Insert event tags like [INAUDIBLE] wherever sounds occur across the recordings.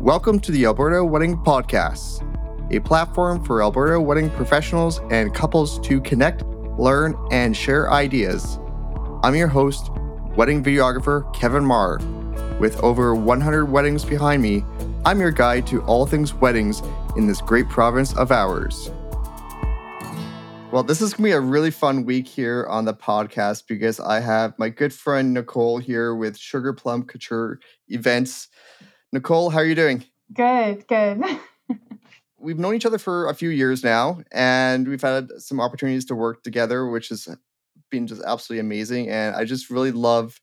Welcome to the Alberta Wedding Podcast, a platform for Alberta wedding professionals and couples to connect, learn, and share ideas. I'm your host, wedding videographer Kevin Marr. With over 100 weddings behind me, I'm your guide to all things weddings in this great province of ours. Well, this is going to be a really fun week here on the podcast because I have my good friend Nicole here with Sugar Plum Couture Events. Nicole, how are you doing? Good, good. [LAUGHS] we've known each other for a few years now, and we've had some opportunities to work together, which has been just absolutely amazing. And I just really love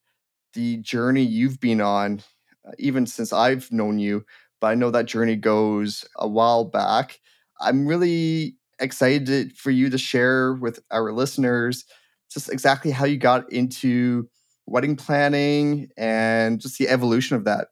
the journey you've been on, uh, even since I've known you. But I know that journey goes a while back. I'm really excited for you to share with our listeners just exactly how you got into wedding planning and just the evolution of that.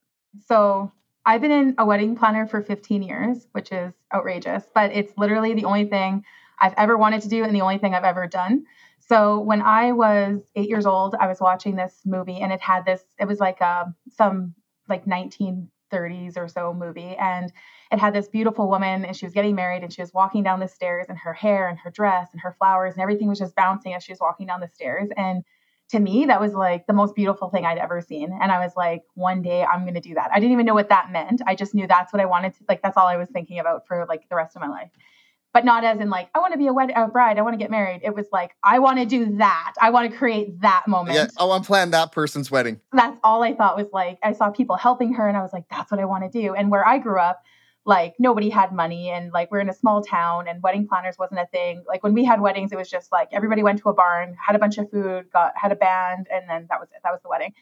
So I've been in a wedding planner for 15 years, which is outrageous, but it's literally the only thing I've ever wanted to do and the only thing I've ever done. So when I was eight years old, I was watching this movie and it had this, it was like a, uh, some like 1930s or so movie. And it had this beautiful woman and she was getting married and she was walking down the stairs and her hair and her dress and her flowers and everything was just bouncing as she was walking down the stairs. And to me, that was like the most beautiful thing I'd ever seen. And I was like, one day I'm going to do that. I didn't even know what that meant. I just knew that's what I wanted to, like, that's all I was thinking about for like the rest of my life. But not as in like, I want to be a, wed- a bride, I want to get married. It was like, I want to do that. I want to create that moment. Yeah, oh, I'm planning that person's wedding. That's all I thought was like, I saw people helping her and I was like, that's what I want to do. And where I grew up, like nobody had money and like we're in a small town and wedding planners wasn't a thing. Like when we had weddings it was just like everybody went to a barn had a bunch of food got had a band and then that was it. That was the wedding.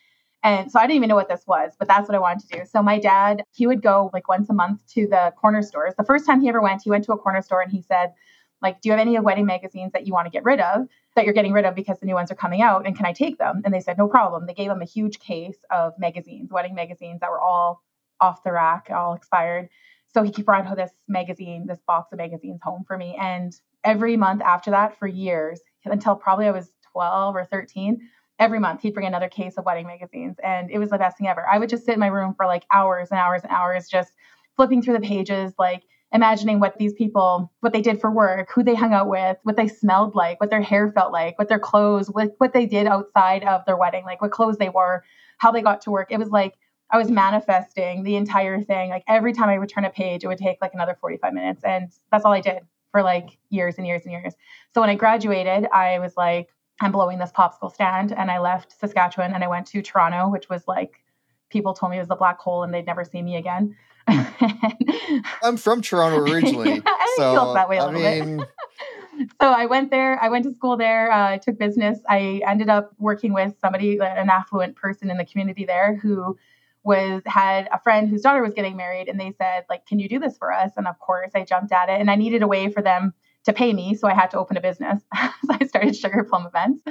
And so i didn't even know what this was but that's what i wanted to do. So my dad he would go like once a month to the corner stores the first time he ever went he went to a corner store and he said like do you have any wedding magazines that you want to get rid of that you're getting rid of because the new ones are coming out and can i take them? And they said no problem. They gave him a huge case of magazines wedding magazines that were all off the rack all expired so he kept brought this magazine, this box of magazines home for me. And every month after that, for years, until probably I was 12 or 13, every month he'd bring another case of wedding magazines. And it was the best thing ever. I would just sit in my room for like hours and hours and hours, just flipping through the pages, like imagining what these people, what they did for work, who they hung out with, what they smelled like, what their hair felt like, what their clothes, what, what they did outside of their wedding, like what clothes they wore, how they got to work. It was like I was manifesting the entire thing. Like every time I would turn a page, it would take like another 45 minutes. And that's all I did for like years and years and years. So when I graduated, I was like, I'm blowing this popsicle stand. And I left Saskatchewan and I went to Toronto, which was like, people told me it was a black hole and they'd never see me again. [LAUGHS] I'm from Toronto originally. [LAUGHS] yeah, I so, that way a little mean... bit. [LAUGHS] so I went there. I went to school there. Uh, I took business. I ended up working with somebody, an affluent person in the community there, who was had a friend whose daughter was getting married and they said like can you do this for us? And of course i jumped at it and i needed a way for them to pay me so i had to open a business. [LAUGHS] So i started sugar plum events.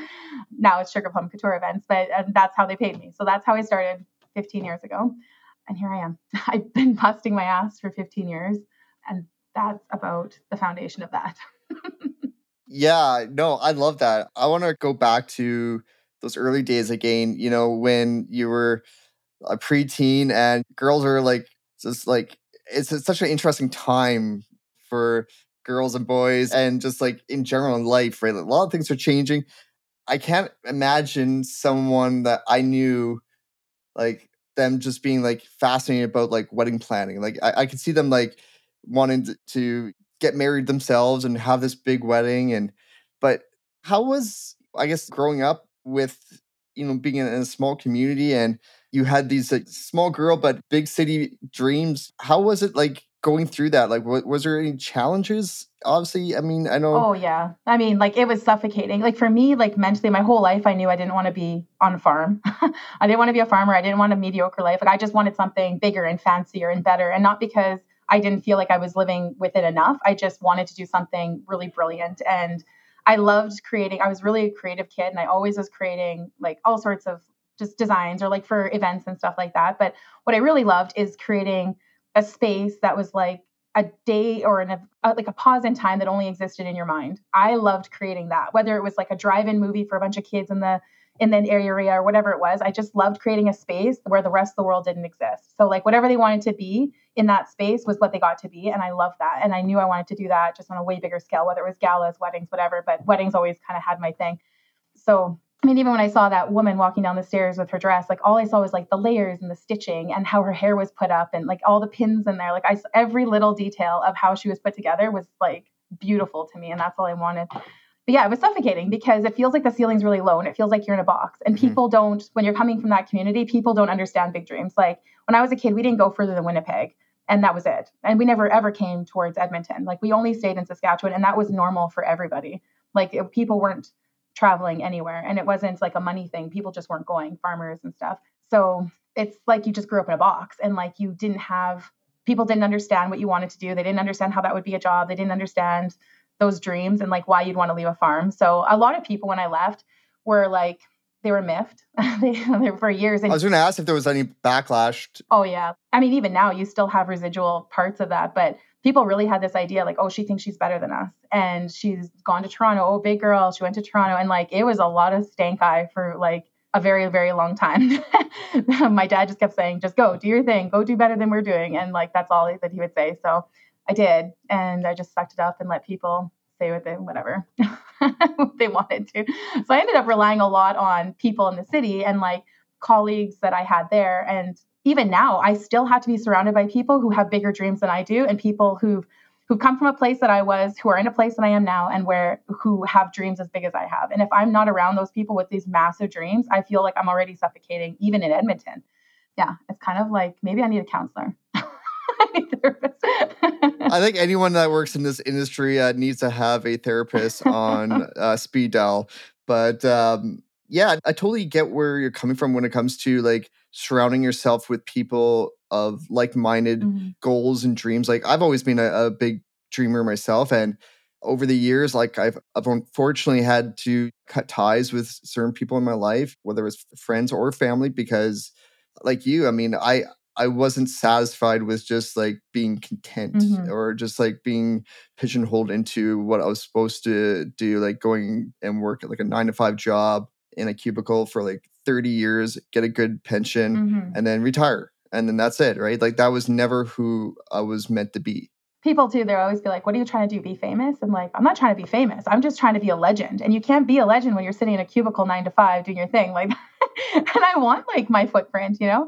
Now it's sugar plum couture events but um, that's how they paid me. So that's how i started 15 years ago and here i am. [LAUGHS] I've been busting my ass for 15 years and that's about the foundation of that. [LAUGHS] Yeah no i love that. I want to go back to those early days again you know when you were a preteen, and girls are like just like it's such an interesting time for girls and boys, and just like in general in life, right? A lot of things are changing. I can't imagine someone that I knew like them just being like fascinated about like wedding planning. Like I, I could see them like wanting to get married themselves and have this big wedding and but how was I guess growing up with you know being in a small community and you had these like, small girl but big city dreams how was it like going through that? Like w- was there any challenges? Obviously i mean i know oh yeah. I mean like it was suffocating. Like for me like mentally my whole life i knew i didn't want to be on a farm. [LAUGHS] I didn't want to be a farmer. I didn't want a mediocre life. Like i just wanted something bigger and fancier and better and not because i didn't feel like i was living with it enough. I just wanted to do something really brilliant and I loved creating. I was really a creative kid and I always was creating like all sorts of just designs or like for events and stuff like that. But what I really loved is creating a space that was like a day or an, a, uh, like a pause in time that only existed in your mind. I loved creating that, whether it was like a drive-in movie for a bunch of kids in the in the area or whatever it was. I just loved creating a space where the rest of the world didn't exist. So like whatever they wanted to be in that space was what they got to be. And I loved that. And I knew I wanted to do that just on a way bigger scale, whether it was galas, weddings, whatever. But weddings always kind of had my thing. So I mean, even when I saw that woman walking down the stairs with her dress, like all I saw was like the layers and the stitching and how her hair was put up and like all the pins in there. Like I every little detail of how she was put together was like beautiful to me, and that's all I wanted. But yeah, it was suffocating because it feels like the ceiling's really low and it feels like you're in a box. And mm-hmm. people don't, when you're coming from that community, people don't understand big dreams. Like when I was a kid, we didn't go further than Winnipeg and that was it. And we never ever came towards Edmonton. Like we only stayed in Saskatchewan and that was normal for everybody. Like it, people weren't traveling anywhere and it wasn't like a money thing. People just weren't going, farmers and stuff. So it's like you just grew up in a box and like you didn't have people didn't understand what you wanted to do. They didn't understand how that would be a job. They didn't understand those dreams and like why you'd want to leave a farm. So a lot of people when I left were like they were miffed [LAUGHS] they, for years. And, I was going to ask if there was any backlash. Oh yeah, I mean even now you still have residual parts of that, but people really had this idea like, oh, she thinks she's better than us, and she's gone to Toronto. Oh, big girl, she went to Toronto, and like it was a lot of stank eye for like a very very long time. [LAUGHS] My dad just kept saying, just go, do your thing, go do better than we're doing, and like that's all that he would say. So I did, and I just sucked it up and let people say what they whatever [LAUGHS] they wanted to. So I ended up relying a lot on people in the city and like colleagues that I had there. And even now, I still have to be surrounded by people who have bigger dreams than I do, and people who've who've come from a place that I was, who are in a place that I am now, and where who have dreams as big as I have. And if I'm not around those people with these massive dreams, I feel like I'm already suffocating, even in Edmonton. Yeah, it's kind of like maybe I need a counselor. [LAUGHS] I think anyone that works in this industry uh, needs to have a therapist on uh, speed dial. But um, yeah, I totally get where you're coming from when it comes to like surrounding yourself with people of like-minded mm-hmm. goals and dreams. Like I've always been a, a big dreamer myself, and over the years, like I've, I've unfortunately had to cut ties with certain people in my life, whether it's friends or family, because like you, I mean, I I wasn't satisfied with just like being content mm-hmm. or just like being pigeonholed into what I was supposed to do, like going and work at like a nine to five job in a cubicle for like 30 years, get a good pension, mm-hmm. and then retire. And then that's it, right? Like that was never who I was meant to be. People too, they're always be like, What are you trying to do? Be famous? And like, I'm not trying to be famous. I'm just trying to be a legend. And you can't be a legend when you're sitting in a cubicle nine to five doing your thing. Like, [LAUGHS] and I want like my footprint, you know?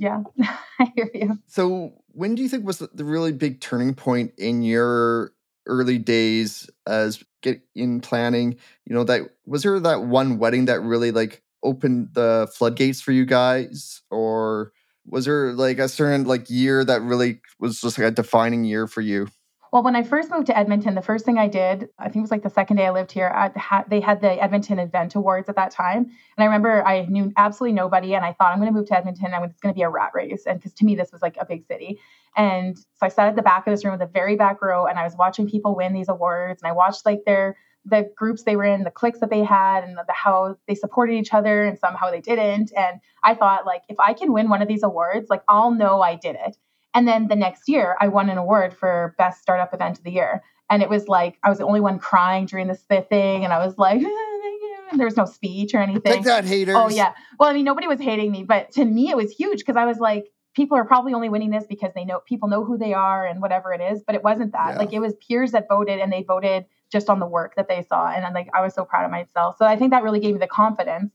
yeah, [LAUGHS] I hear you. So, when do you think was the really big turning point in your early days as get in planning? You know, that was there that one wedding that really like opened the floodgates for you guys, or was there like a certain like year that really was just like a defining year for you? Well, when I first moved to Edmonton, the first thing I did, I think it was like the second day I lived here, they had the Edmonton Event Awards at that time. And I remember I knew absolutely nobody, and I thought I'm going to move to Edmonton. I'm, it's going to be a rat race, and because to me this was like a big city. And so I sat at the back of this room, the very back row, and I was watching people win these awards, and I watched like their the groups they were in, the cliques that they had, and the, how they supported each other, and somehow they didn't. And I thought like if I can win one of these awards, like I'll know I did it. And then the next year, I won an award for best startup event of the year. And it was like I was the only one crying during this thing, and I was like, [LAUGHS] there was no speech or anything. Take that, haters. Oh yeah. Well, I mean, nobody was hating me, but to me, it was huge because I was like, people are probably only winning this because they know people know who they are and whatever it is. But it wasn't that. Yeah. Like it was peers that voted, and they voted just on the work that they saw, and I'm like, I was so proud of myself. So I think that really gave me the confidence.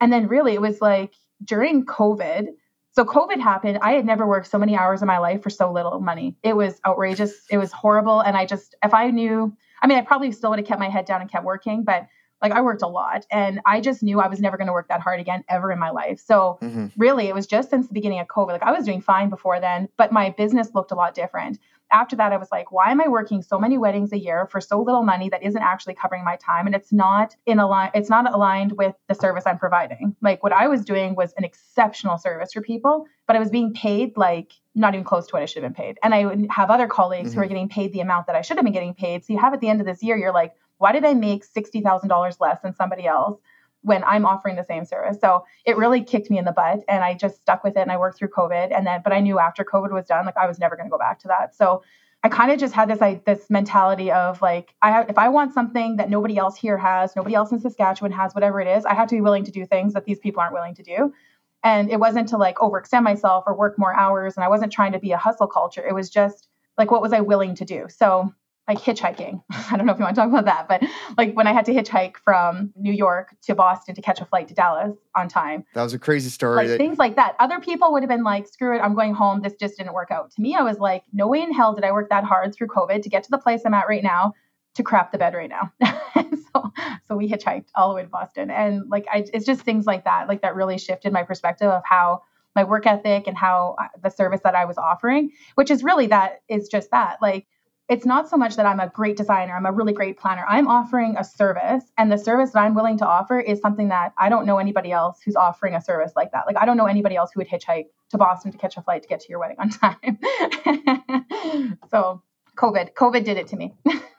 And then really, it was like during COVID so COVID happened. I had never worked so many hours in my life for so little money. It was outrageous. It was horrible. And I just, if I knew, I mean, I probably still would have kept my head down and kept working, but like I worked a lot and I just knew I was never going to work that hard again ever in my life. So mm-hmm. really, it was just since the beginning of COVID. Like I was doing fine before then, but my business looked a lot different after that, I was like, why am I working so many weddings a year for so little money that isn't actually covering my time? And it's not in align, it's not aligned with the service I'm providing. Like what I was doing was an exceptional service for people, but I was being paid like not even close to what I should have been paid. And I would have other colleagues mm-hmm. who are getting paid the amount that I should have been getting paid. So you have at the end of this year, you're like, why did I make $60,000 less than somebody else? When I'm offering the same service. So it really kicked me in the butt and I just stuck with it and I worked through COVID and then but I knew after COVID was done like I was never going to go back to that. So I kind of just had this like this mentality of like I if I want something that nobody else here has, nobody else in Saskatchewan has, whatever it is, I have to be willing to do things that these people aren't willing to do. And it wasn't to like overextend myself or work more hours, and I wasn't trying to be a hustle culture. It was just like what was I willing to do. So like hitchhiking. [LAUGHS] I don't know if you want to talk about that, but like when I had to hitchhike from New York to Boston to catch a flight to Dallas on time. That was a crazy story. Like things like that. Other people would have been like, screw it, I'm going home. This just didn't work out. To me, I was like, no way in hell did I work that hard through COVID to get to the place I'm at right now to crap the bed right now. [LAUGHS] so, so we hitchhiked all the way to Boston. And like, I, it's just things like that, like that really shifted my perspective of how my work ethic and how uh, the service that I was offering, which is really that is just that. Like, it's not so much that I'm a great designer, I'm a really great planner. I'm offering a service, and the service that I'm willing to offer is something that I don't know anybody else who's offering a service like that. Like, I don't know anybody else who would hitchhike to Boston to catch a flight to get to your wedding on time. [LAUGHS] so, COVID, COVID did it to me.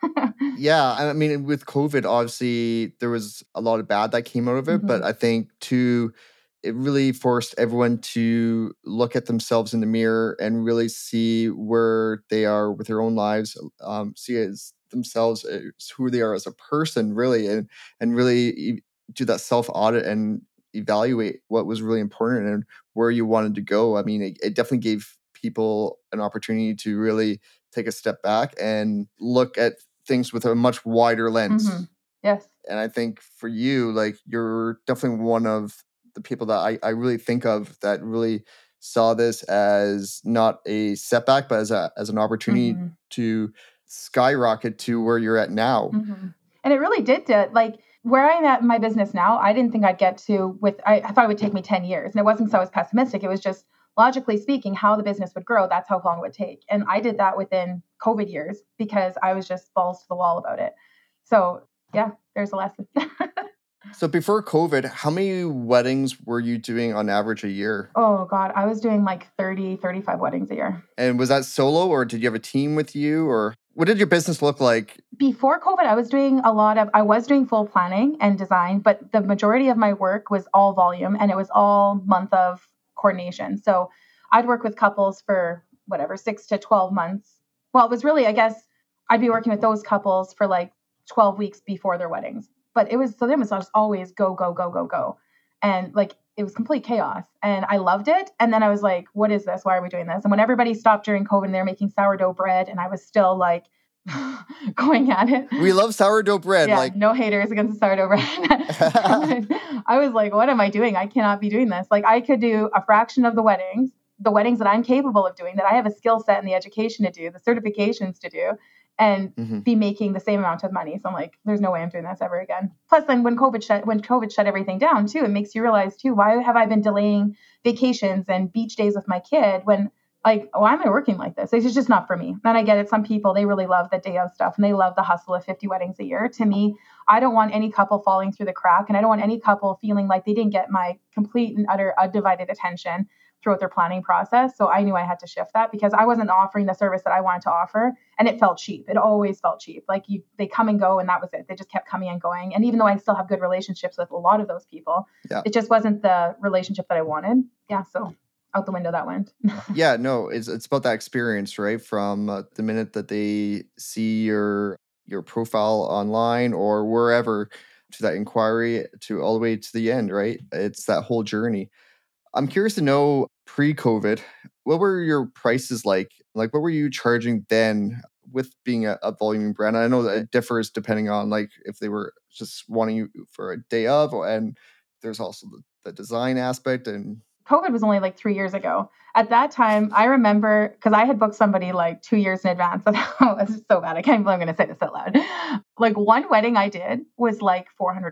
[LAUGHS] yeah, I mean, with COVID, obviously there was a lot of bad that came out of it, mm-hmm. but I think too it really forced everyone to look at themselves in the mirror and really see where they are with their own lives, um, see as themselves as who they are as a person, really, and and really do that self audit and evaluate what was really important and where you wanted to go. I mean, it, it definitely gave people an opportunity to really take a step back and look at things with a much wider lens. Mm-hmm. Yes. And I think for you, like you're definitely one of the people that I, I really think of that really saw this as not a setback, but as a as an opportunity mm-hmm. to skyrocket to where you're at now. Mm-hmm. And it really did. To, like where I'm at in my business now, I didn't think I'd get to with. I, I thought it would take me ten years, and it wasn't so I was pessimistic. It was just logically speaking, how the business would grow. That's how long it would take, and I did that within COVID years because I was just balls to the wall about it. So yeah, there's a lesson. [LAUGHS] So before COVID, how many weddings were you doing on average a year? Oh god, I was doing like 30, 35 weddings a year. And was that solo or did you have a team with you or what did your business look like? Before COVID, I was doing a lot of I was doing full planning and design, but the majority of my work was all volume and it was all month of coordination. So I'd work with couples for whatever, 6 to 12 months. Well, it was really I guess I'd be working with those couples for like 12 weeks before their weddings but it was so them was just always go go go go go. And like it was complete chaos. And i loved it. And then i was like what is this? Why are we doing this? And when everybody stopped during covid they're making sourdough bread and i was still like [LAUGHS] going at it. We love sourdough bread yeah, like no haters against the sourdough bread. [LAUGHS] I was like what am i doing? I cannot be doing this. Like i could do a fraction of the weddings the weddings that i'm capable of doing that i have a skill set and the education to do the certifications to do and mm-hmm. be making the same amount of money. So I'm like, there's no way I'm doing this ever again. Plus, then when COVID shut when COVID shut everything down too, it makes you realize too, why have I been delaying vacations and beach days with my kid when like why am I working like this? It's just not for me. And I get it. Some people they really love the day of stuff and they love the hustle of 50 weddings a year. To me, I don't want any couple falling through the crack and I don't want any couple feeling like they didn't get my complete and utter undivided attention throughout their planning process. So I knew I had to shift that because I wasn't offering the service that I wanted to offer and it felt cheap. It always felt cheap. Like you they come and go and that was it. They just kept coming and going. And even though I still have good relationships with a lot of those people, yeah. it just wasn't the relationship that I wanted. Yeah, so out the window that went. [LAUGHS] yeah, no, it's it's about that experience, right? From uh, the minute that they see your your profile online or wherever to that inquiry to all the way to the end, right? It's that whole journey. I'm curious to know pre-COVID, what were your prices like? Like, what were you charging then with being a, a volume brand? I know that it differs depending on like if they were just wanting you for a day of, and there's also the, the design aspect and COVID was only like three years ago. At that time, I remember because I had booked somebody like two years in advance. oh, this is so bad. I can't believe I'm going to say this out loud. Like one wedding I did was like $400.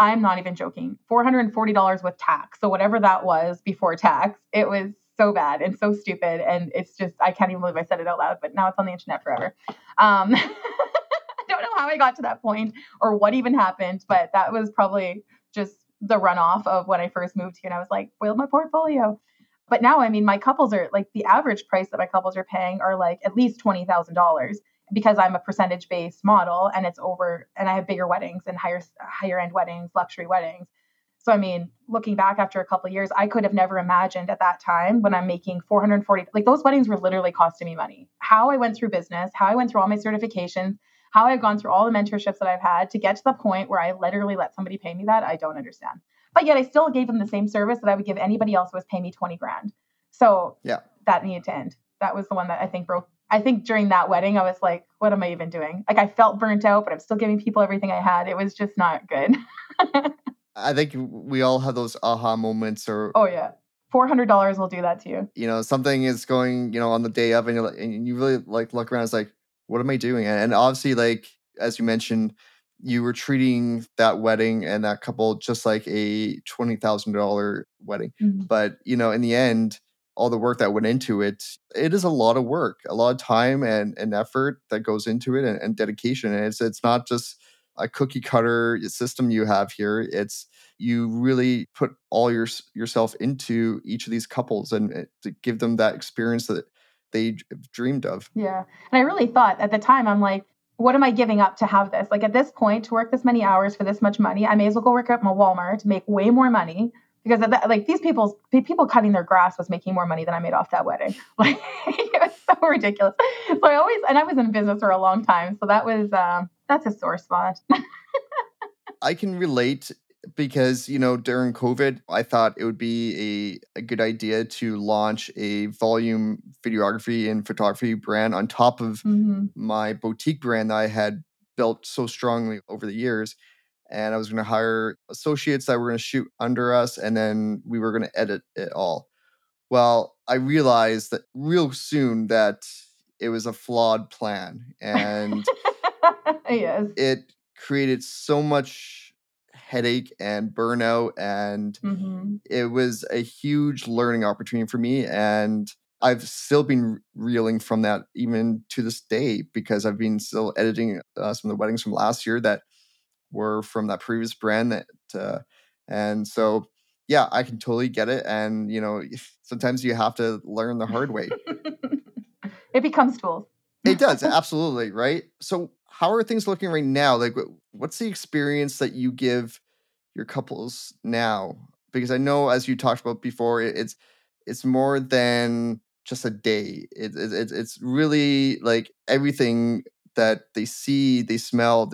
I'm not even joking. $440 with tax. So whatever that was before tax, it was so bad and so stupid. And it's just, I can't even believe I said it out loud, but now it's on the internet forever. Um, [LAUGHS] I don't know how I got to that point or what even happened, but that was probably just the runoff of when I first moved here. And I was like, build my portfolio. But now, I mean, my couples are like the average price that my couples are paying are like at least $20,000 because I'm a percentage based model and it's over and I have bigger weddings and higher higher end weddings, luxury weddings. So I mean, looking back after a couple years, I could have never imagined at that time when I'm making 440 like those weddings were literally costing me money. How I went through business, how I went through all my certifications, how I've gone through all the mentorships that I've had to get to the point where I literally let somebody pay me that, I don't understand. But yet I still gave them the same service that I would give anybody else who was paying me 20 grand. So yeah, that needed to end. That was the one that I think broke. I think during that wedding, I was like, what am I even doing? Like I felt burnt out, but I'm still giving people everything I had. It was just not good. [LAUGHS] I think we all have those aha moments or Oh yeah. Four hundred dollars will do that to you. You know, something is going, you know, on the day of and you and you really like look around, it's like, what am I doing? And obviously, like as you mentioned, you were treating that wedding and that couple just like a twenty thousand dollar wedding. Mm-hmm. But you know, in the end, all the work that went into it, it is a lot of work, a lot of time and, and effort that goes into it and, and dedication. And it's it's not just a cookie cutter system you have here. It's you really put all your yourself into each of these couples and eh, to give them that experience that they dreamed of. Yeah. And I really thought at the time, I'm like, what am I giving up to have this? Like at this point, to work this many hours for this much money, I may as well go work at my Walmart, make way more money because that, like these people's people cutting their grass was making more money than I made off that wedding. [LAUGHS] Like it was so ridiculous. So I always and I was in business for a long time, so that was um, that's a sore spot. [LAUGHS] I can relate because you know during covid i thought it would be a, a good idea to launch a volume videography and photography brand on top of mm-hmm. my boutique brand that i had built so strongly over the years and i was going to hire associates that were going to shoot under us and then we were going to edit it all well i realized that real soon that it was a flawed plan and [LAUGHS] yes. it created so much headache and burnout and mm-hmm. it was a huge learning opportunity for me and I've still been reeling from that even to this day because I've been still editing uh, some of the weddings from last year that were from that previous brand that uh, and so yeah I can totally get it and you know sometimes you have to learn the hard way [LAUGHS] it becomes tools it does [LAUGHS] absolutely right so how are things looking right now like what's the experience that you give your couples now? Because I know, as you talked about before, it's it's more than just a day. It, it, it's really like everything that they see, they smell,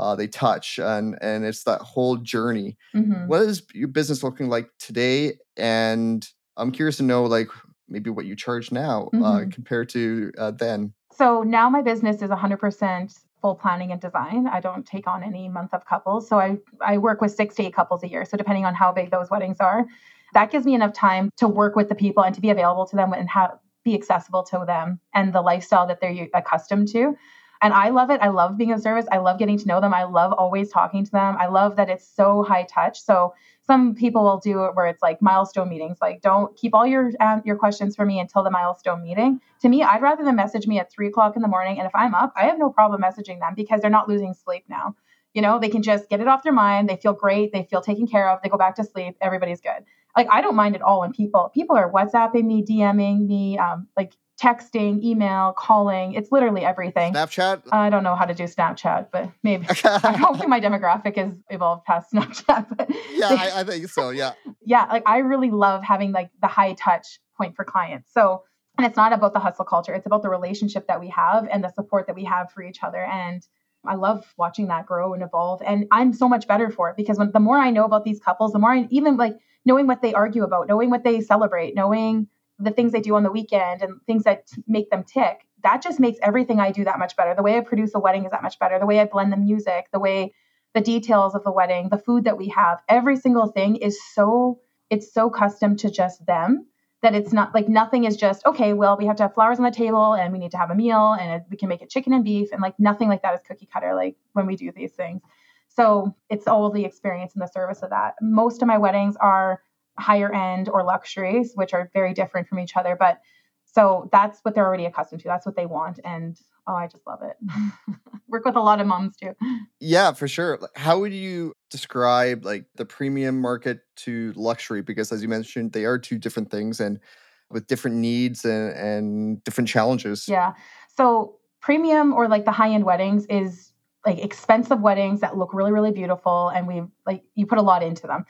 uh, they touch, and and it's that whole journey. Mm-hmm. What is your business looking like today? And I'm curious to know, like maybe what you charge now uh, mm-hmm. uh, compared to uh, then. So now my business is 100% full planning and design. I don't take on any month of couples. So I, I work with six to eight couples a year. So depending on how big those weddings are, that gives me enough time to work with the people and to be available to them and have be accessible to them and the lifestyle that they're accustomed to. And I love it. I love being of service. I love getting to know them. I love always talking to them. I love that it's so high touch. So some people will do it where it's like milestone meetings like don't keep all your uh, your questions for me until the milestone meeting to me i'd rather them message me at three o'clock in the morning and if i'm up i have no problem messaging them because they're not losing sleep now you know they can just get it off their mind they feel great they feel taken care of they go back to sleep everybody's good like i don't mind at all when people people are whatsapping me dming me um, like texting, email, calling. It's literally everything. Snapchat? I don't know how to do Snapchat, but maybe. [LAUGHS] I'm hoping my demographic has evolved past [LAUGHS] Snapchat. But yeah, I, I think so. Yeah. [LAUGHS] yeah, like I really love having like the high touch point for clients. So, and it's not about the hustle culture. It's about the relationship that we have and the support that we have for each other. And I love watching that grow and evolve. And I'm so much better for it because when the more I know about these couples, the more I even like knowing what they argue about, knowing what they celebrate, knowing the things they do on the weekend and things that make them tick, that just makes everything I do that much better. The way I produce a wedding is that much better. The way I blend the music, the way the details of the wedding, the food that we have, every single thing is so it's so custom to just them that it's not like nothing is just okay well we have to have flowers on the table and we need to have a meal and we can make it chicken and beef and like nothing like that is cookie cutter like when we do these things so it's all the experience and the service of that most of my weddings are higher end or luxuries, which are very different from each other. But so that's what they're already accustomed to. That's what they want. And oh, I just love it. [LAUGHS] Work with a lot of moms too. Yeah, for sure. How would you describe like the premium market to luxury? Because as you mentioned, they are two different things and with different needs and, and different challenges. Yeah. So premium or like the high end weddings is like expensive weddings that look really really beautiful and we like you put a lot into them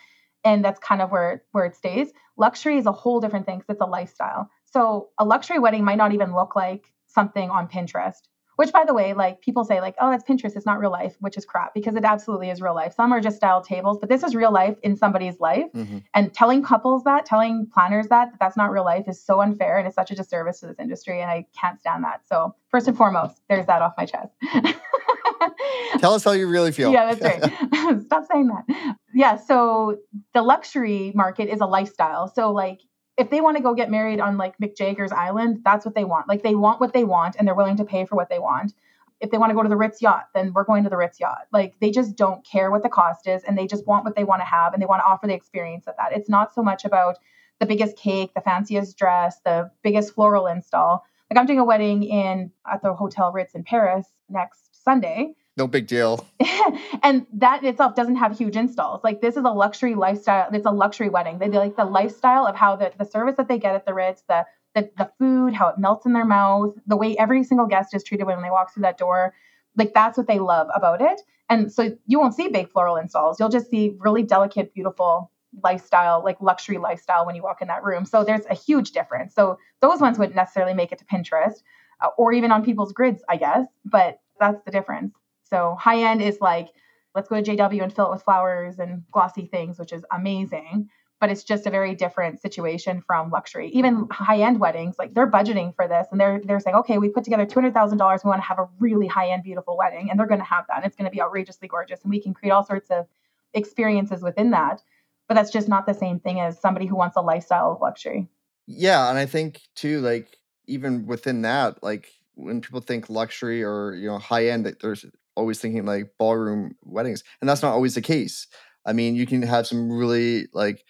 and that's kind of where where it stays. Luxury is a whole different thing because it's a lifestyle. So a luxury wedding might not even look like something on pinterest which by the way like people say like oh that's pinterest it's not real life which is crap because it absolutely is real life. Some are just style tables but this is real life in somebody's life. Mm-hmm. and telling couples that telling planners that, that that's not real life is so unfair and it's such a disservice to this industry and i can't stand that. So first and foremost there's that off my chest [LAUGHS] Tell us how you really feel. Yeah, that's right. [LAUGHS] [LAUGHS] Stop saying that. Yeah, so the luxury market is a lifestyle. So like if they want to go get married on like Mick Jagger's island, that's what they want. Like they want what they want and they're willing to pay for what they want. If they want to go to the Ritz yacht, then we're going to the Ritz yacht. Like they just don't care what the cost is and they just want what they want to have and they want to offer the experience of that. It's not so much about the biggest cake, the fanciest dress, the biggest floral install. Like I'm doing a wedding in at the Hotel Ritz in Paris next Sunday. No big deal. [LAUGHS] and that itself doesn't have huge installs. Like this is a luxury lifestyle. It's a luxury wedding. They like the lifestyle of how the, the service that they get at the Ritz, the, the the food, how it melts in their mouth, the way every single guest is treated when they walk through that door. Like that's what they love about it. And so you won't see big floral installs. You'll just see really delicate, beautiful lifestyle, like luxury lifestyle when you walk in that room. So there's a huge difference. So those ones wouldn't necessarily make it to Pinterest uh, or even on people's grids, I guess. But that's the difference. So high end is like, let's go to JW and fill it with flowers and glossy things, which is amazing. But it's just a very different situation from luxury. Even high end weddings, like they're budgeting for this and they're they're saying, okay, we put together two hundred thousand dollars. We want to have a really high end, beautiful wedding, and they're going to have that. And it's going to be outrageously gorgeous, and we can create all sorts of experiences within that. But that's just not the same thing as somebody who wants a lifestyle of luxury. Yeah, and I think too, like even within that, like when people think luxury or you know high end, there's always thinking like ballroom weddings, and that's not always the case. I mean, you can have some really like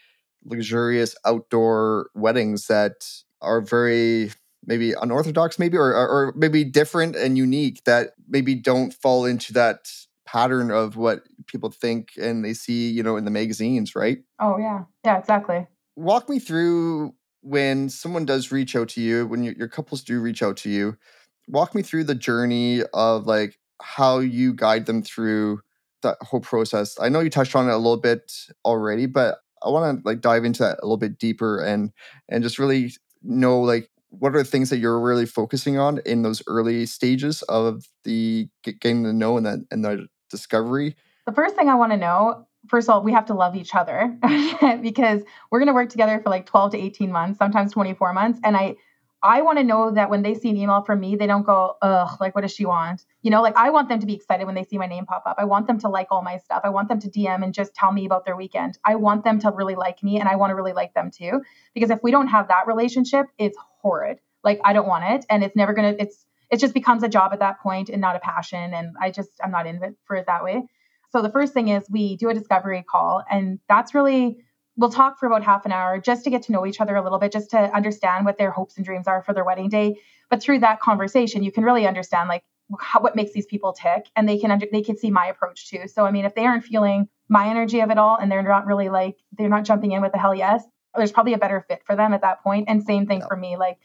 luxurious outdoor weddings that are very maybe unorthodox, maybe or or maybe different and unique that maybe don't fall into that pattern of what people think and they see, you know, in the magazines, right? Oh yeah, yeah, exactly. Walk me through when someone does reach out to you, when you, your couples do reach out to you, walk me through the journey of like how you guide them through that whole process. I know you touched on it a little bit already, but I want to like dive into that a little bit deeper and and just really know like what are the things that you're really focusing on in those early stages of the getting to know and the and the discovery. The first thing I want to know, first of all, we have to love each other [LAUGHS] because we're going to work together for like 12 to 18 months, sometimes 24 months, and I I want to know that when they see an email from me, they don't go, ugh, like, what does she want? You know, like, I want them to be excited when they see my name pop up. I want them to like all my stuff. I want them to DM and just tell me about their weekend. I want them to really like me and I want to really like them too. Because if we don't have that relationship, it's horrid. Like, I don't want it. And it's never going to, it's, it just becomes a job at that point and not a passion. And I just, I'm not in it for it that way. So the first thing is we do a discovery call. And that's really, we'll talk for about half an hour just to get to know each other a little bit, just to understand what their hopes and dreams are for their wedding day. But through that conversation, you can really understand like how, what makes these people tick, and they can under, they can see my approach too. So I mean, if they aren't feeling my energy of it all, and they're not really like they're not jumping in with the hell yes, there's probably a better fit for them at that point. And same thing for me, like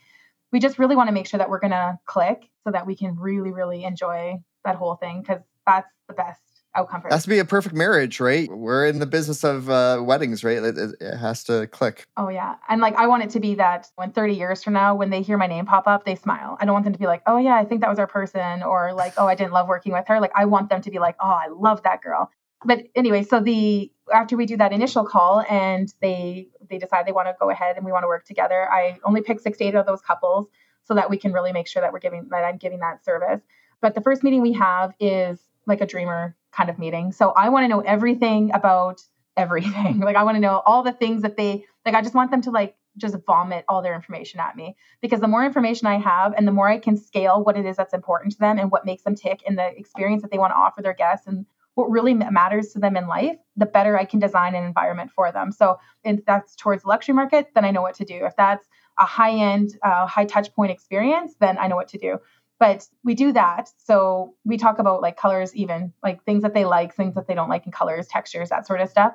we just really want to make sure that we're gonna click so that we can really really enjoy that whole thing because that's the best outcome for Has to be a perfect marriage, right? We're in the business of uh, weddings, right? It, it, has to click. Oh yeah, and like I want it to be that when 30 years from now, when they hear my name pop up, they smile. I don't want them to be like, oh yeah, I think that was our person, or like, oh, I didn't love working with her. Like I want them to be like, oh, I love that girl. But anyway, so the after we do that initial call and they they decide they want to go ahead and we want to work together, I only pick six to eight of those couples so that we can really make sure that we're giving that I'm giving that service. But the first meeting we have is like a dreamer kind of meeting. So I want to know everything about everything. [LAUGHS] like I want to know all the things that they like I just want them to like just vomit all their information at me because the more information I have and the more I can scale what it is that's important to them and what makes them tick and the experience that they want to offer their guests and what really matters to them in life, the better I can design an environment for them. So if that's towards the luxury market, then I know what to do. If that's a high end, uh, high touch point experience, then I know what to do but we do that so we talk about like colors even like things that they like things that they don't like in colors textures that sort of stuff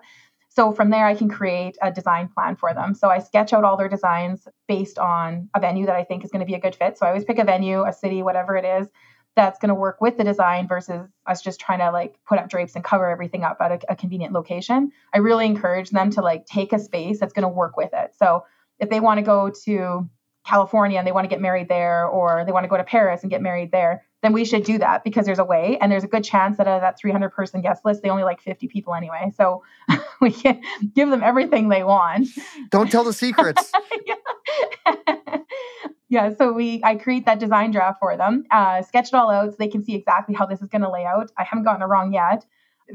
so from there i can create a design plan for them so i sketch out all their designs based on a venue that i think is going to be a good fit so i always pick a venue a city whatever it is that's going to work with the design versus us just trying to like put up drapes and cover everything up at a, a convenient location. I really encourage them to like take a space that's going to work with it. So if they want to go to California and they want to get married there, or they want to go to Paris and get married there, then we should do that because there's a way and there's a good chance that out of that 300 person guest list, they only like 50 people anyway. So [LAUGHS] we can give them everything they want. Don't tell the secrets. [LAUGHS] yeah. So we, I create that design draft for them, uh, sketch it all out so they can see exactly how this is going to lay out. I haven't gotten it wrong yet.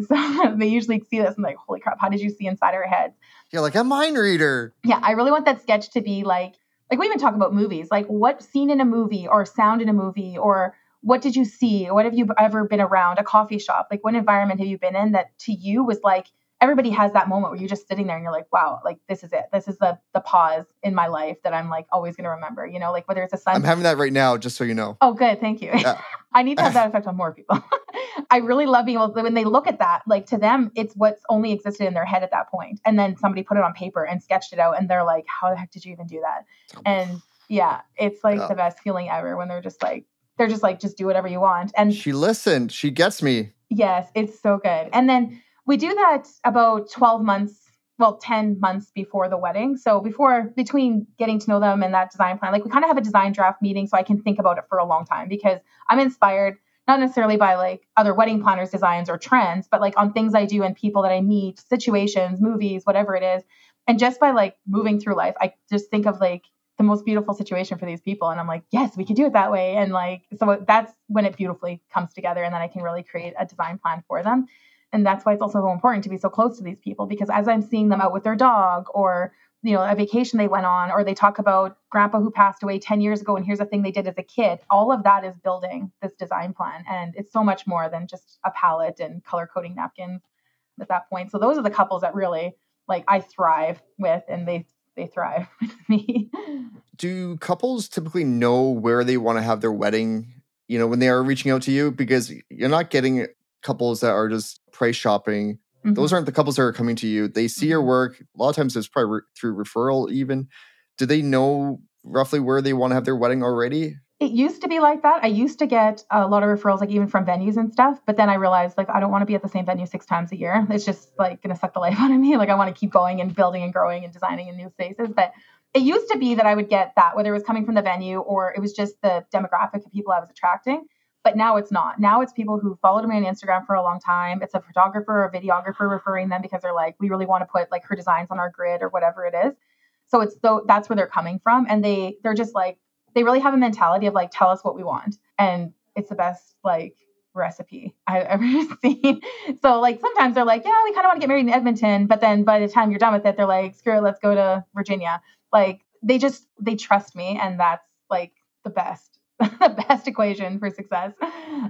So [LAUGHS] they usually see this and like, holy crap, how did you see inside our heads? You're like a mind reader. Yeah, I really want that sketch to be like, like we even talk about movies, like what scene in a movie or sound in a movie or what did you see? What have you ever been around? A coffee shop? Like what environment have you been in that to you was like everybody has that moment where you're just sitting there and you're like, wow, like this is it. This is the the pause in my life that I'm like always gonna remember. You know, like whether it's a sun. I'm having that right now, just so you know. Oh, good, thank you. Yeah. [LAUGHS] I need to have that effect on more people. [LAUGHS] I really love being able to, when they look at that, like to them, it's what's only existed in their head at that point. And then somebody put it on paper and sketched it out, and they're like, how the heck did you even do that? And yeah, it's like yeah. the best feeling ever when they're just like, they're just like, just do whatever you want. And she listened. She gets me. Yes, it's so good. And then we do that about 12 months well 10 months before the wedding. So before between getting to know them and that design plan like we kind of have a design draft meeting so i can think about it for a long time because i'm inspired not necessarily by like other wedding planners designs or trends but like on things i do and people that i meet situations movies whatever it is. And just by like moving through life i just think of like the most beautiful situation for these people and i'm like yes we could do it that way. And like so that's when it beautifully comes together and then i can really create a design plan for them and that's why it's also so important to be so close to these people because as i'm seeing them out with their dog or you know a vacation they went on or they talk about grandpa who passed away 10 years ago and here's a thing they did as a kid all of that is building this design plan. And it's so much more than just a palette and color coding napkins at that point. So those are the couples that really like i thrive with and they they thrive [LAUGHS] with me. Do couples typically know where they want to have their wedding you know when they are reaching out to you? Because you're not getting couples that are just price shopping. Mm-hmm. Those aren't the couples that are coming to you. They see your mm-hmm. work. A lot of times it's probably re- through referral, even. Do they know roughly where they want to have their wedding already? It used to be like that. I used to get a lot of referrals, like even from venues and stuff. But then I realized, like, I don't want to be at the same venue six times a year. It's just like going to suck the life [LAUGHS] out of me. Like, I want to keep going and building and growing and designing in new spaces. But it used to be that I would get that, whether it was coming from the venue or it was just the demographic of people I was attracting. But now it's not. Now it's people who followed me on Instagram for a long time. It's a photographer or videographer referring them because they're like, we really want to put like her designs on our grid or whatever it is. So it's so that's where they're coming from. And they they're just like they really have a mentality of like, tell us what we want. And it's the best like recipe I've [LAUGHS] ever seen. So like sometimes they're like, yeah, we kind of want to get married in Edmonton, but then by the time you're done with it, they're like, screw it, let's go to Virginia. Like they just they trust me, and that's like the best [LAUGHS] best equation for success.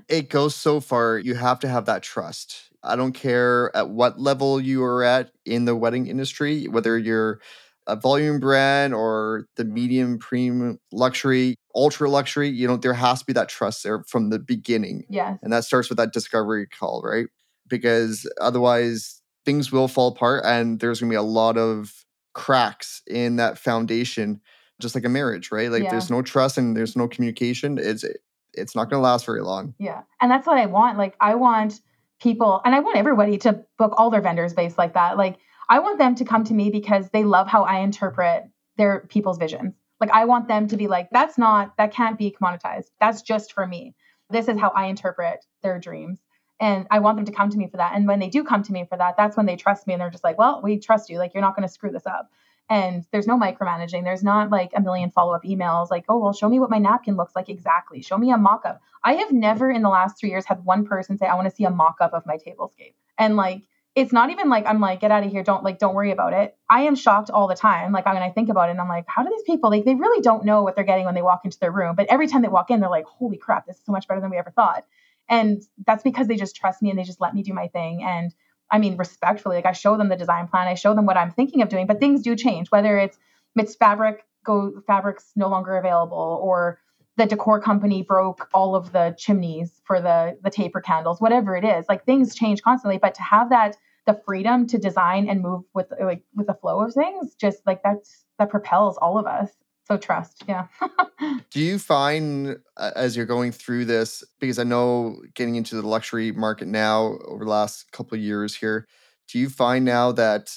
It goes so far. You have to have that trust. I don't care at what level you are at in the wedding industry, whether you're a volume brand or the medium premium luxury, ultra luxury, you know, there has to be that trust there from the beginning. Yes. And that starts with that discovery call, right? Because otherwise things will fall apart and there's going to be a lot of cracks in that foundation just like a marriage, right? Like yeah. there's no trust and there's no communication. It's it's not going to last very long. Yeah. And that's what I want. Like I want people and I want everybody to book all their vendors based like that. Like I want them to come to me because they love how I interpret their people's visions. Like I want them to be like that's not that can't be commoditized. That's just for me. This is how I interpret their dreams. And I want them to come to me for that. And when they do come to me for that, that's when they trust me and they're just like, well, we trust you. Like, you're not going to screw this up and there's no micromanaging. There's not like a million follow-up emails like oh well show me what my napkin looks like. Exactly. Show me a mock-up. I have never in the last three years had one person say i want to see a mock-up of my tablescape. And like it's not even like i'm like get out of here. Don't like don't worry about it. I am shocked all the time like when i think about it and i'm like how do these people like they really don't know what they're getting when they walk into their room. But every time they walk in they're like holy crap this is so much better than we ever thought. And that's because they just trust me and they just let me do my thing. And I mean, respectfully, like I show them the design plan, I show them what I'm thinking of doing, but things do change, whether it's MITS fabric go fabrics no longer available or the decor company broke all of the chimneys for the the taper candles, whatever it is. Like things change constantly, but to have that the freedom to design and move with like with the flow of things, just like that's that propels all of us. So trust, yeah. [LAUGHS] Do you find as you're going through this, because I know getting into the luxury market now over the last couple of years here, do you find now that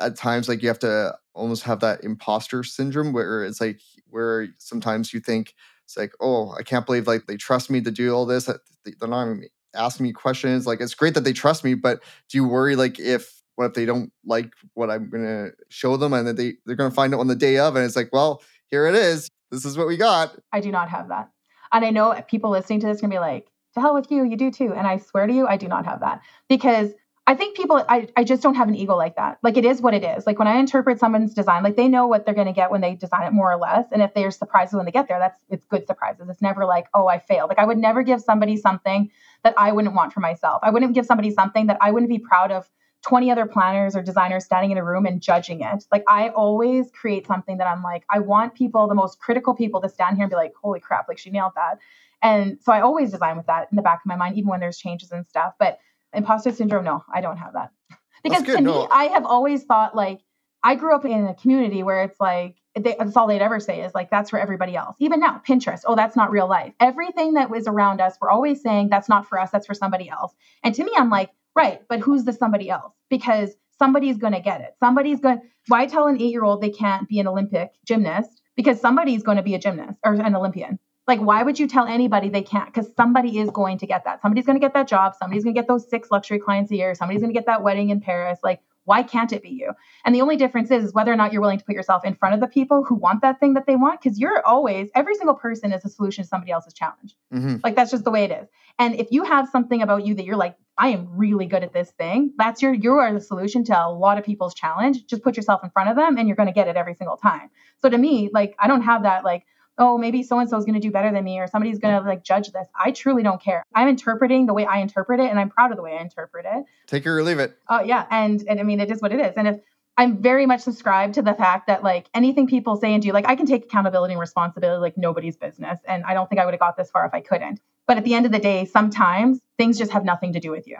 at times like you have to almost have that imposter syndrome where it's like where sometimes you think it's like, oh, I can't believe like they trust me to do all this. They're not even asking me questions. Like it's great that they trust me, but do you worry like if what if they don't like what I'm gonna show them and then they, they're gonna find out on the day of and it's like, well, here it is. This is what we got. I do not have that. And I know people listening to this can be like, to hell with you, you do too. And I swear to you, I do not have that. Because I think people, I, I just don't have an ego like that. Like it is what it is. Like when I interpret someone's design, like they know what they're going to get when they design it more or less. And if they're surprised when they get there, that's, it's good surprises. It's never like, oh, I failed. Like I would never give somebody something that I wouldn't want for myself. I wouldn't give somebody something that I wouldn't be proud of 20 other planners or designers standing in a room and judging it. Like I always create something that I'm like, I want people, the most critical people to stand here and be like, holy crap, like she nailed that. And so I always design with that in the back of my mind, even when there's changes and stuff. But imposter syndrome, no, I don't have that. Because to no. me, I have always thought like I grew up in a community where it's like they, that's all they'd ever say is like that's for everybody else. Even now, Pinterest, oh, that's not real life. Everything that was around us, we're always saying that's not for us, that's for somebody else. And to me, I'm like, right, but who's the somebody else? Because somebody's going to get it. Somebody's going. Why tell an eight year old they can't be an Olympic gymnast? Because somebody's going to be a gymnast or an Olympian. Like, why would you tell anybody they can't? Because somebody is going to get that. Somebody's going to get that job. Somebody's going to get those six luxury clients a year. Somebody's going to get that wedding in Paris. Like, why can't it be you? And the only difference is, is whether or not you're willing to put yourself in front of the people who want that thing that they want. Because you're always, every single person is a solution to somebody else's challenge. Mm-hmm. Like, that's just the way it is. And if you have something about you that you're like, I am really good at this thing, that's your, you are the solution to a lot of people's challenge. Just put yourself in front of them and you're going to get it every single time. So to me, like, I don't have that, like, oh, maybe so and so is going to do better than me or somebody's going to mm. like judge this. I truly don't care. I'm interpreting the way I interpret it and I'm proud of the way I interpret it. Take it or leave it. Oh, yeah. And, and I mean, it is what it is. And if I'm very much subscribed to the fact that like anything people say and do, like I can take accountability and responsibility like nobody's business. And I don't think I would have got this far if I couldn't. But at the end of the day, sometimes things just have nothing to do with you.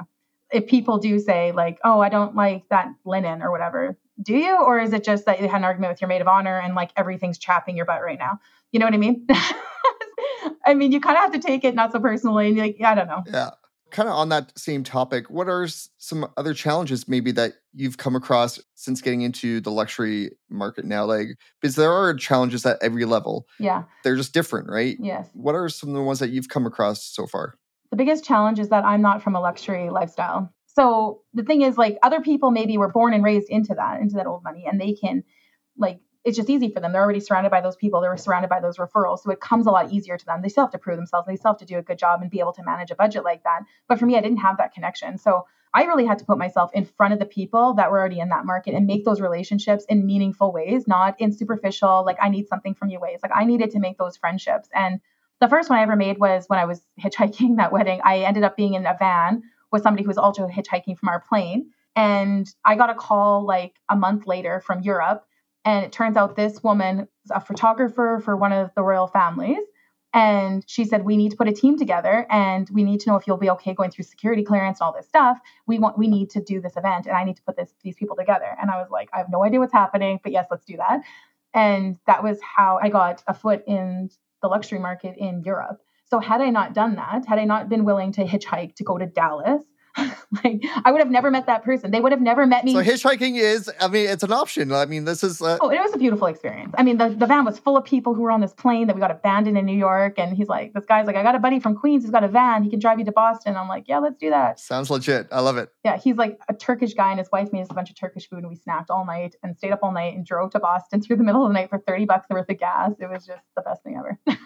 If people do say like, oh, I don't like that linen or whatever, do you? Or is it just that you had an argument with your maid of honor and like everything's chapping your butt right now? You know what I mean? [LAUGHS] I mean, you kind of have to take it not so personally. And like, yeah, I don't know. Yeah. Kind of on that same topic, what are some other challenges maybe that you've come across since getting into the luxury market now? Like, because there are challenges at every level. Yeah. They're just different, right? Yes. What are some of the ones that you've come across so far? The biggest challenge is that I'm not from a luxury lifestyle. So the thing is, like, other people maybe were born and raised into that, into that old money, and they can, like, it's just easy for them. They're already surrounded by those people. They're surrounded by those referrals. So it comes a lot easier to them. They still have to prove themselves. They still have to do a good job and be able to manage a budget like that. But for me, I didn't have that connection. So I really had to put myself in front of the people that were already in that market and make those relationships in meaningful ways, not in superficial, like I need something from you ways. Like I needed to make those friendships. And the first one I ever made was when I was [LAUGHS] hitchhiking that wedding. I ended up being in a van with somebody who was also hitchhiking from our plane. And I got a call like a month later from Europe and it turns out this woman is a photographer for one of the royal families. And she said, We need to put a team together and we need to know if you'll be okay going through security clearance and all this stuff. We want we need to do this event and I need to put this these people together. And I was like, I have no idea what's happening, but yes, let's do that. And that was how I got a foot in the luxury market in Europe. So had I not done that, had I not been willing to hitchhike to go to Dallas, [LAUGHS] like I would have never met that person. They would have never met me. So hitchhiking is, I mean, it's an option. I mean, this is. Uh... Oh, it was a beautiful experience. I mean, the, the van was full of people who were on this plane that we got abandoned in New York. And he's like, this guy's like, I got a buddy from Queens He's got a van. He can drive you to Boston. I'm like, yeah, let's do that. Sounds legit. I love it. Yeah, he's like a Turkish guy, and his wife made us a bunch of Turkish food, and we snacked all night and stayed up all night and drove to Boston [LAUGHS] through the middle of the night for 30 bucks worth of gas. It was just the best thing ever. [LAUGHS]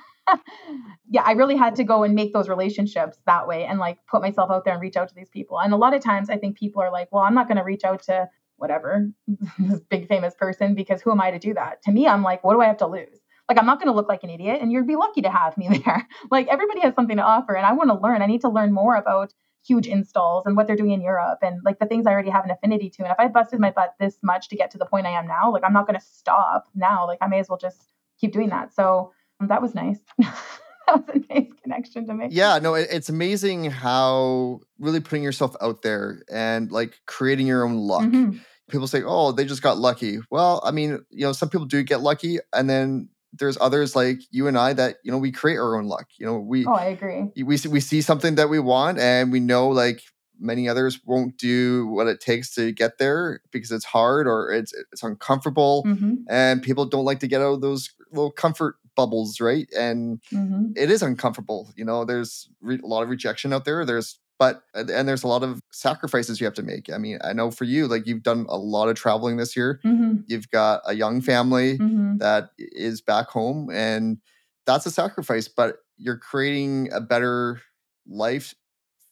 yeah, I really had to go and make those relationships that way and like put myself out there and reach out to these people. And a lot of times I think people are like, well, I'm not going to reach out to whatever, [LAUGHS] this big famous person because who am I to do that? To me, I'm like, what do I have to lose? Like, I'm not going to look like an idiot and you'd be lucky to have me [LAUGHS] there. like, everybody has something to offer and I want to learn. I need to learn more about huge installs and what they're doing in Europe and like the things I already have an affinity to. And if I busted my butt this much to get to the point I am now, like, I'm not going to stop now. Like, I may as well just keep doing that. So, that was nice. [LAUGHS] that was a nice connection to make. Yeah, no, it, it's amazing how really putting yourself out there and like creating your own luck. Mm-hmm. People say, "Oh, they just got lucky." Well, I mean, you know, some people do get lucky, and then there's others like you and I that you know we create our own luck. You know, we oh, I agree. we see, we see something that we want, and we know like many others won't do what it takes to get there because it's hard or it's it's uncomfortable, hmm and people don't like to get out of those little comfort bubbles, right? And hmm it is uncomfortable. You know, there's re- a lot of rejection out there. There's but and there's a lot of sacrifices you have to make. I mean, I know for you, like you've done a lot of traveling this year. hmm You've got a young family hmm that is back home, and that's a sacrifice. But you're creating a better life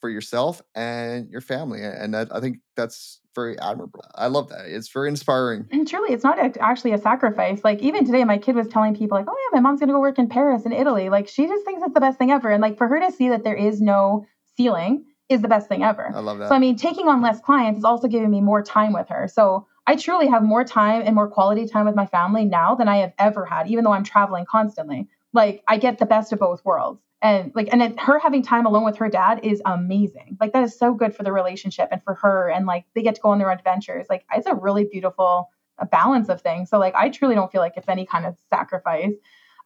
for yourself and your family, and that I think that's very admirable. I love that. It's very inspiring. And truly, it's not act- actually a sacrifice. Like even today, my kid was telling people like, "Oh yeah, my mom's gonna go work in Paris and Italy." Like she just thinks it's the best thing ever. And like for her to see that there is no ceiling is the best thing ever. I love that. So I mean, taking on less clients is also giving me more time with her. So I truly have more time and more quality time with my family now than I have ever had, even though I'm traveling constantly. Like I get the best of both worlds. And like and it, her having time alone with her dad is amazing. Like that is so good for the relationship and for her and like they get to go on their adventures. Like it's a really beautiful uh, balance of things. So like I truly don't feel like it's any kind of sacrifice.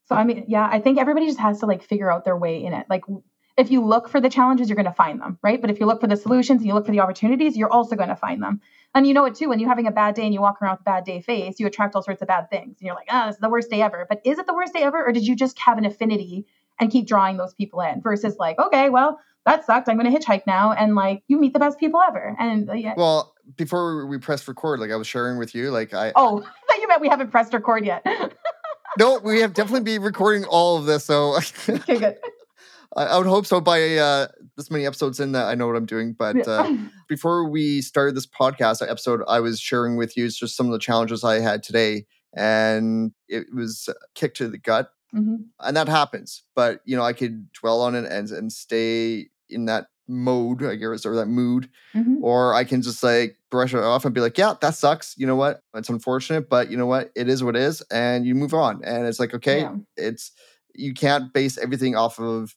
So I mean, yeah, I think everybody just has to like figure out their way in it. Like if you look for the challenges, you're going to find them, right? But if you look for the solutions and you look for the opportunities, you're also going to find them. And you know it too. When you're having a bad day and you walk around with a bad day face, you attract all sorts of bad things. And you're like, oh, this is the worst day ever. But is it the worst day ever? Or did you just have an affinity and keep drawing those people in versus like, okay, well, that sucked. I'm going to hitchhike now. And like, you meet the best people ever. And uh, yeah. Well, before we press record, like I was sharing with you, like I oh, [LAUGHS] I thought you meant we haven't pressed record yet. no, we have definitely been recording all of this, so [LAUGHS] okay, good. I, I would hope so by uh, this many episodes in that I know what I'm doing. But uh, [LAUGHS] before we started this podcast episode, I was sharing with you just some of the challenges I had today, and it was a kick to the gut, hmm and that happens. But you know, I could dwell on it and and stay in that mode, I guess, or that mood, hmm or I can just like brush it off and be like, yeah, that sucks. You know what? It's unfortunate, but you know what? It is what it is, and you move on. And it's like, okay, Yeah. it's you can't base everything off of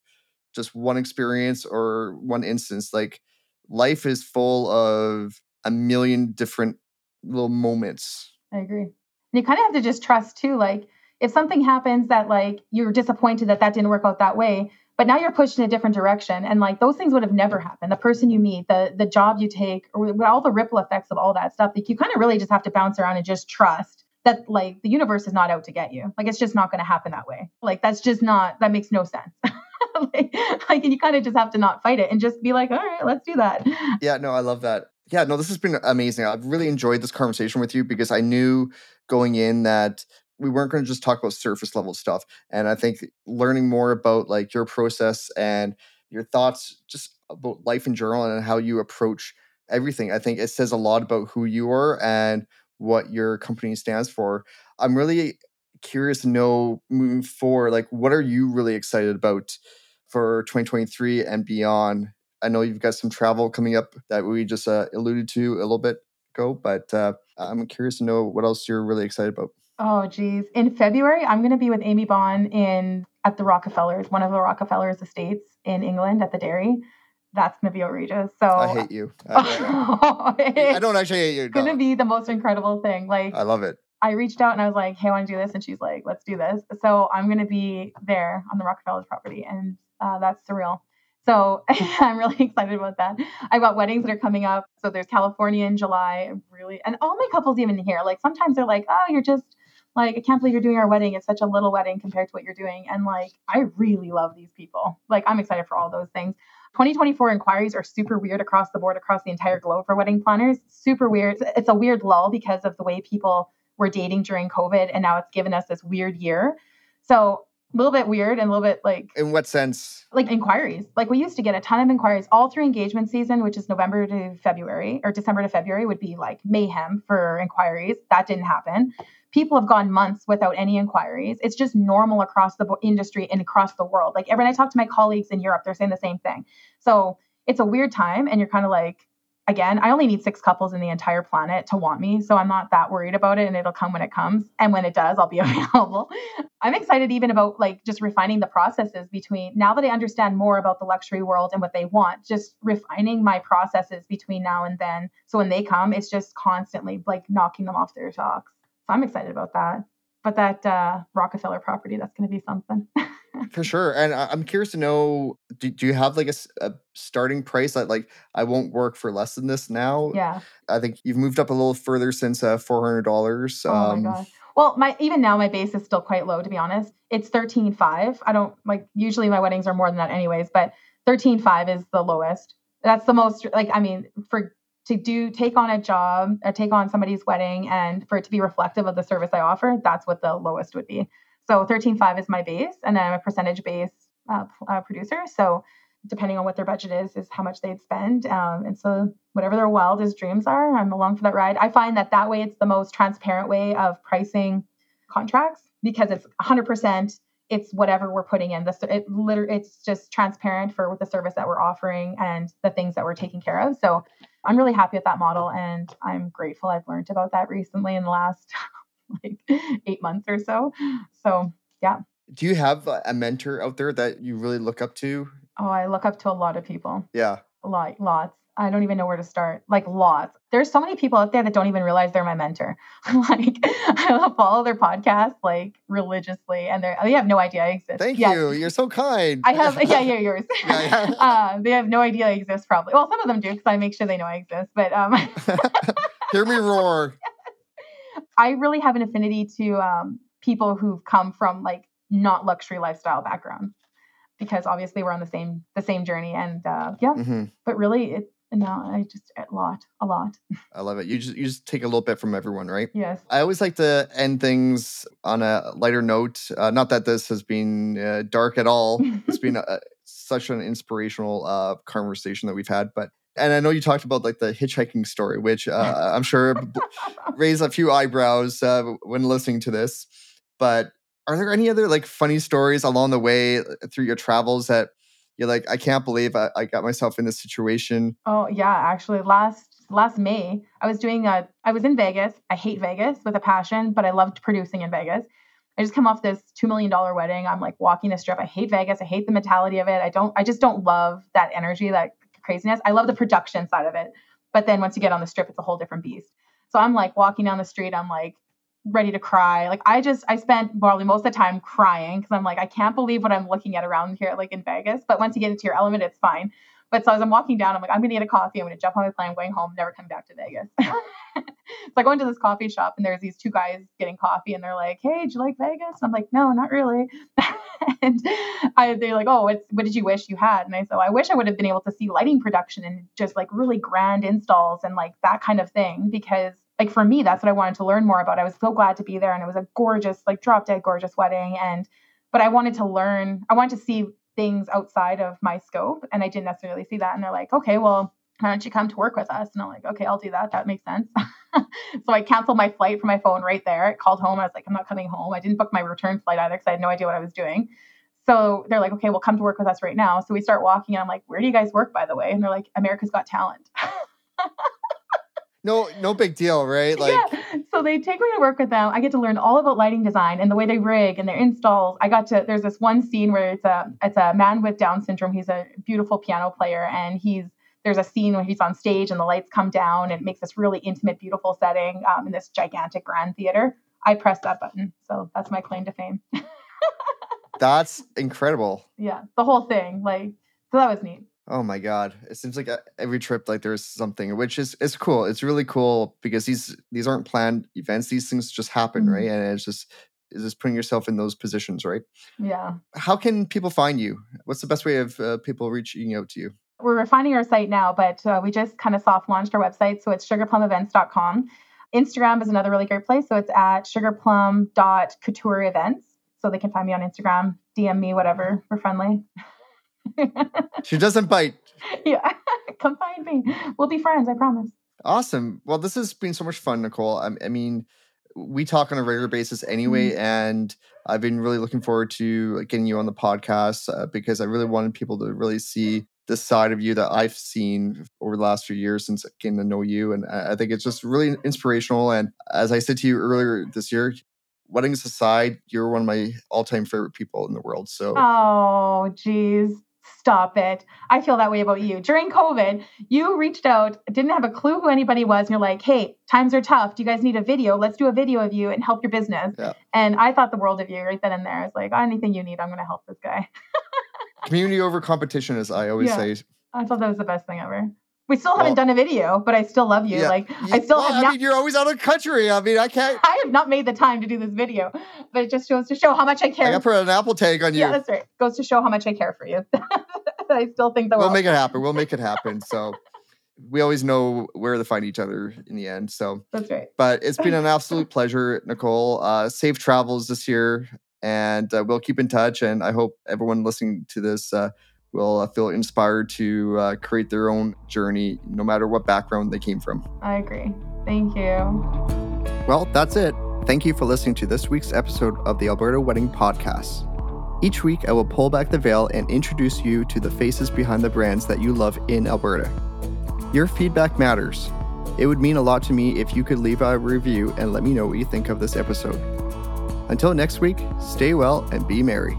just one experience or one instance. Like life is full of a million different little moments. I agree. And you kind of have to just trust too. Like if something happens that like you're disappointed that that didn't work out that way, but now you're pushed in a different direction, and like those things would have never happened. The person you meet, the the job you take, or all the ripple effects of all that stuff. Like you kind of really just have to bounce around and just trust that like the universe is not out to get you. Like it's just not going to happen that way. Like that's just not that makes no sense. [LAUGHS] like, like you kind of just have to not fight it and just be like, all right, let's do that. Yeah, no, I love that. Yeah, no, this has been amazing. I've really enjoyed this conversation with you because I knew going in that we weren't going to just talk about surface level stuff. And I think learning more about like your process and your thoughts just about life in general and how you approach everything, I think it says a lot about who you are and what your company stands for. I'm really curious to know moving forward, like what are you really excited about for 2023 and beyond? I know you've got some travel coming up that we just uh, alluded to a little bit ago, but uh, I'm curious to know what else you're really excited about. Oh geez. In February, I'm gonna be with Amy Bond in at the Rockefellers, one of the Rockefellers estates in England at the dairy. That's gonna be outrageous. So I hate you. I, [LAUGHS] I don't actually hate you. It's gonna be the most incredible thing. Like I love it. I reached out and I was like, "Hey, I want to do this," and she's like, "Let's do this." So I'm gonna be there on the Rockefellers property, and uh, that's surreal. So [LAUGHS] I'm really excited about that. I've got weddings that are coming up. So there's California in July. Really, and all my couples even here. Like sometimes they're like, "Oh, you're just like I can't believe you're doing our wedding. It's such a little wedding compared to what you're doing." And like I really love these people. Like I'm excited for all those things. 2024 inquiries are super weird across the board, across the entire globe for wedding planners. Super weird. It's a weird lull because of the way people were dating during COVID, and now it's given us this weird year. So a little bit weird and a little bit like In what sense? like inquiries. Like we used to get a ton of inquiries all through engagement season, which is November to February or December to February would be like mayhem for inquiries. That didn't happen. People have gone months without any inquiries. It's just normal across the industry and across the world. Like when I talk to my colleagues in Europe, they're saying the same thing. So it's a weird time, and you're kind of like, again, I only need six couples in the entire planet to want me. So I'm not that worried about it and it'll come when it comes. And when it does, I'll be [LAUGHS] available. I'm excited even about like just refining the processes between now that I understand more about the luxury world and what they want, just refining my processes between now and then. So when they come, it's just constantly like knocking them off their socks. So I'm excited about that. but that uh, Rockefeller property, that's going to be something. [LAUGHS] For sure. And I'm curious to know do, do you have like a starting price that like I won't work for less than this now? yeah. I think you've moved up a little further since uh, $400. Oh um, my god. Well, my even now my base is still quite low to be honest. It's thirteen five. I don't like usually my weddings are more than that anyways, but thirteen five is the lowest. That's the most like I mean for to do take on a job or take on somebody's wedding and for it to be reflective of the service I offer, that's what the lowest would be. So thirteen five is my base, and then I'm a percentage based uh, uh, producer. So depending on what their budget is, is how much they'd spend. Um, and so whatever their wildest dreams are, I'm along for that ride. I find that that way it's the most transparent way of pricing contracts because it's 100%. It's whatever we're putting in. The it literally it's just transparent for what the service that we're offering and the things that we're taking care of. So I'm really happy with that model, and I'm grateful I've learned about that recently in the last [LAUGHS] like eight months or so. So yeah. Do you have a mentor out there that you really look up to? Oh, I look up to a lot of people. Yeah. A lot, lots. I don't even know where to start. Like lots. There's so many people out there that don't even realize they're my mentor. [LAUGHS] like I follow their podcast like religiously, and they're they have no idea I exist. Thank Yeah. you. You're so kind. I have yeah yeah yours. [LAUGHS] Yeah, yeah. [LAUGHS] uh, they have no idea I exist probably. Well, some of them do because I make sure they know I exist. But um, Hear me roar. I really have an affinity to um, people who've come from like not luxury lifestyle backgrounds because obviously we're on the same the same journey and uh, yeah. hmm But really, it no, I just a lot, a lot. [LAUGHS] I love it. You just you just take a little bit from everyone, right? Yes. I always like to end things on a lighter note. Uh, not that this has been uh, dark at all. It's been a, such an inspirational uh, conversation that we've had. But and I know you talked about like the hitchhiking story, which uh, I'm sure raised a few eyebrows uh, when listening to this. But are there any other like funny stories along the way uh, through your travels that you're like, I can't believe I, I got myself in this situation? Oh yeah, actually last last May, I was doing a I was in Vegas. I hate Vegas with a passion, but I loved producing in Vegas. I just come off this 2 million dollar wedding. I'm like walking the strip. I hate Vegas. I hate the mentality of it. I don't I just don't love that energy, that craziness. I love the production side of it. But then once you get on the strip, it's a whole different beast. So I'm like walking down the street, I'm like ready to cry. Like I just I spent probably most of the time crying because I'm like, I can't believe what I'm looking at around here, like in Vegas. But once you get into your element, it's fine. But so as I'm walking down, I'm like, I'm gonna get a coffee. I'm gonna jump on my plane. I'm going home. Never coming back to Vegas. [LAUGHS] so I go into this coffee shop, and there's these two guys getting coffee, and they're like, "Hey, do you like Vegas?" And I'm like, "No, not really." [LAUGHS] and I, they're like, "Oh, what did you wish you had?" And I said, "I wish I would have been able to see lighting production and just like really grand installs and like that kind of thing because." Like for me, that's what I wanted to learn more about. I was so glad to be there, and it was a gorgeous, like drop dead gorgeous wedding. And but I wanted to learn. I wanted to see things outside of my scope and I didn't necessarily see that. And they're like, okay, well, why don't you come to work with us? And I'm like, okay, I'll do that. That makes sense. [LAUGHS] so I canceled my flight from my phone right there. I called home. I was like, I'm not coming home. I didn't book my return flight either because I had no idea what I was doing. So they're like, okay, well, come to work with us right now. So we start walking and I'm like, where do you guys work, by the way? And they're like, America's Got Talent. [LAUGHS] No, no big deal, right? [LAUGHS] Like, yeah. So they take me to work with them. I get to learn all about lighting design and the way they rig and their installs. I got to there's this one scene where it's a it's a man with Down syndrome. He's a beautiful piano player and he's there's a scene where he's on stage and the lights come down and it makes this really intimate, beautiful setting um, in this gigantic grand theater. I pressed that button, so that's my claim to fame. [LAUGHS] that's incredible. yeah, the whole thing, like, so that was neat. Oh my god! It seems like uh, every trip, like there's something, which is it's cool. It's really cool because these these aren't planned events. These things just happen, Mhm. right? And it's just it's just putting yourself in those positions, right? Yeah. How can people find you? What's the best way of uh, people reaching out to you? we're refining our site now, but uh, we just kind of soft launched our website. So it's sugarplumevents.com. Instagram is another really great place. So it's at sugarplum.couture events. So they can find me on Instagram, DM me, whatever. We're friendly. [LAUGHS] She doesn't bite. yeah. [LAUGHS] Come find me. We'll be friends, I promise. Awesome. Well, this has been so much fun, Nicole. I, I mean, we talk on a regular basis anyway, and I've been really looking forward to getting you on the podcast uh, because I really wanted people to really see this side of you that I've seen over the last few years since getting to know you, and I I think it's just really inspirational. And as I said to you earlier this year, weddings aside, you're one of my all-time favorite people in the world. So Oh, geez. Stop it. I feel that way about you. During COVID, you reached out, didn't have a clue who anybody was, and you're like, hey, times are tough. Do you guys need a video? Let's do a video of you and help your business. Yeah. And I thought the world of you right then and there. I was like, oh, anything you need, I'm going to help this guy. [LAUGHS] Community over competition, as I always Yeah. say. I thought that was the best thing ever. We still haven't Well- done a video, but I still love you. Yeah. Like, I still well, have I not. mean, you're always out of the country. I mean, I can't. [LAUGHS] I have not made the time to do this video, but it just goes to show how much I I care. got put an Apple tag on you. yeah, that's right. Goes to show how much I care for you. [LAUGHS] I still think the we'll make it [LAUGHS] happen. We'll make it happen. So we always know where to find each other in the end. So, that's right. but it's been an absolute pleasure, Nicole. Uh, safe travels this year, and uh, we'll keep in touch. And I hope everyone listening to this uh, will uh, feel inspired to uh, create their own journey, no matter what background they came from. I agree. Thank you. Well, that's it. Thank you for listening to this week's episode of the Alberta Wedding Podcast. Each week, I will pull back the veil and introduce you to the faces behind the brands that you love in Alberta. Your feedback matters. It would mean a lot to me if you could leave a review and let me know what you think of this episode. Until next week, stay well and be merry.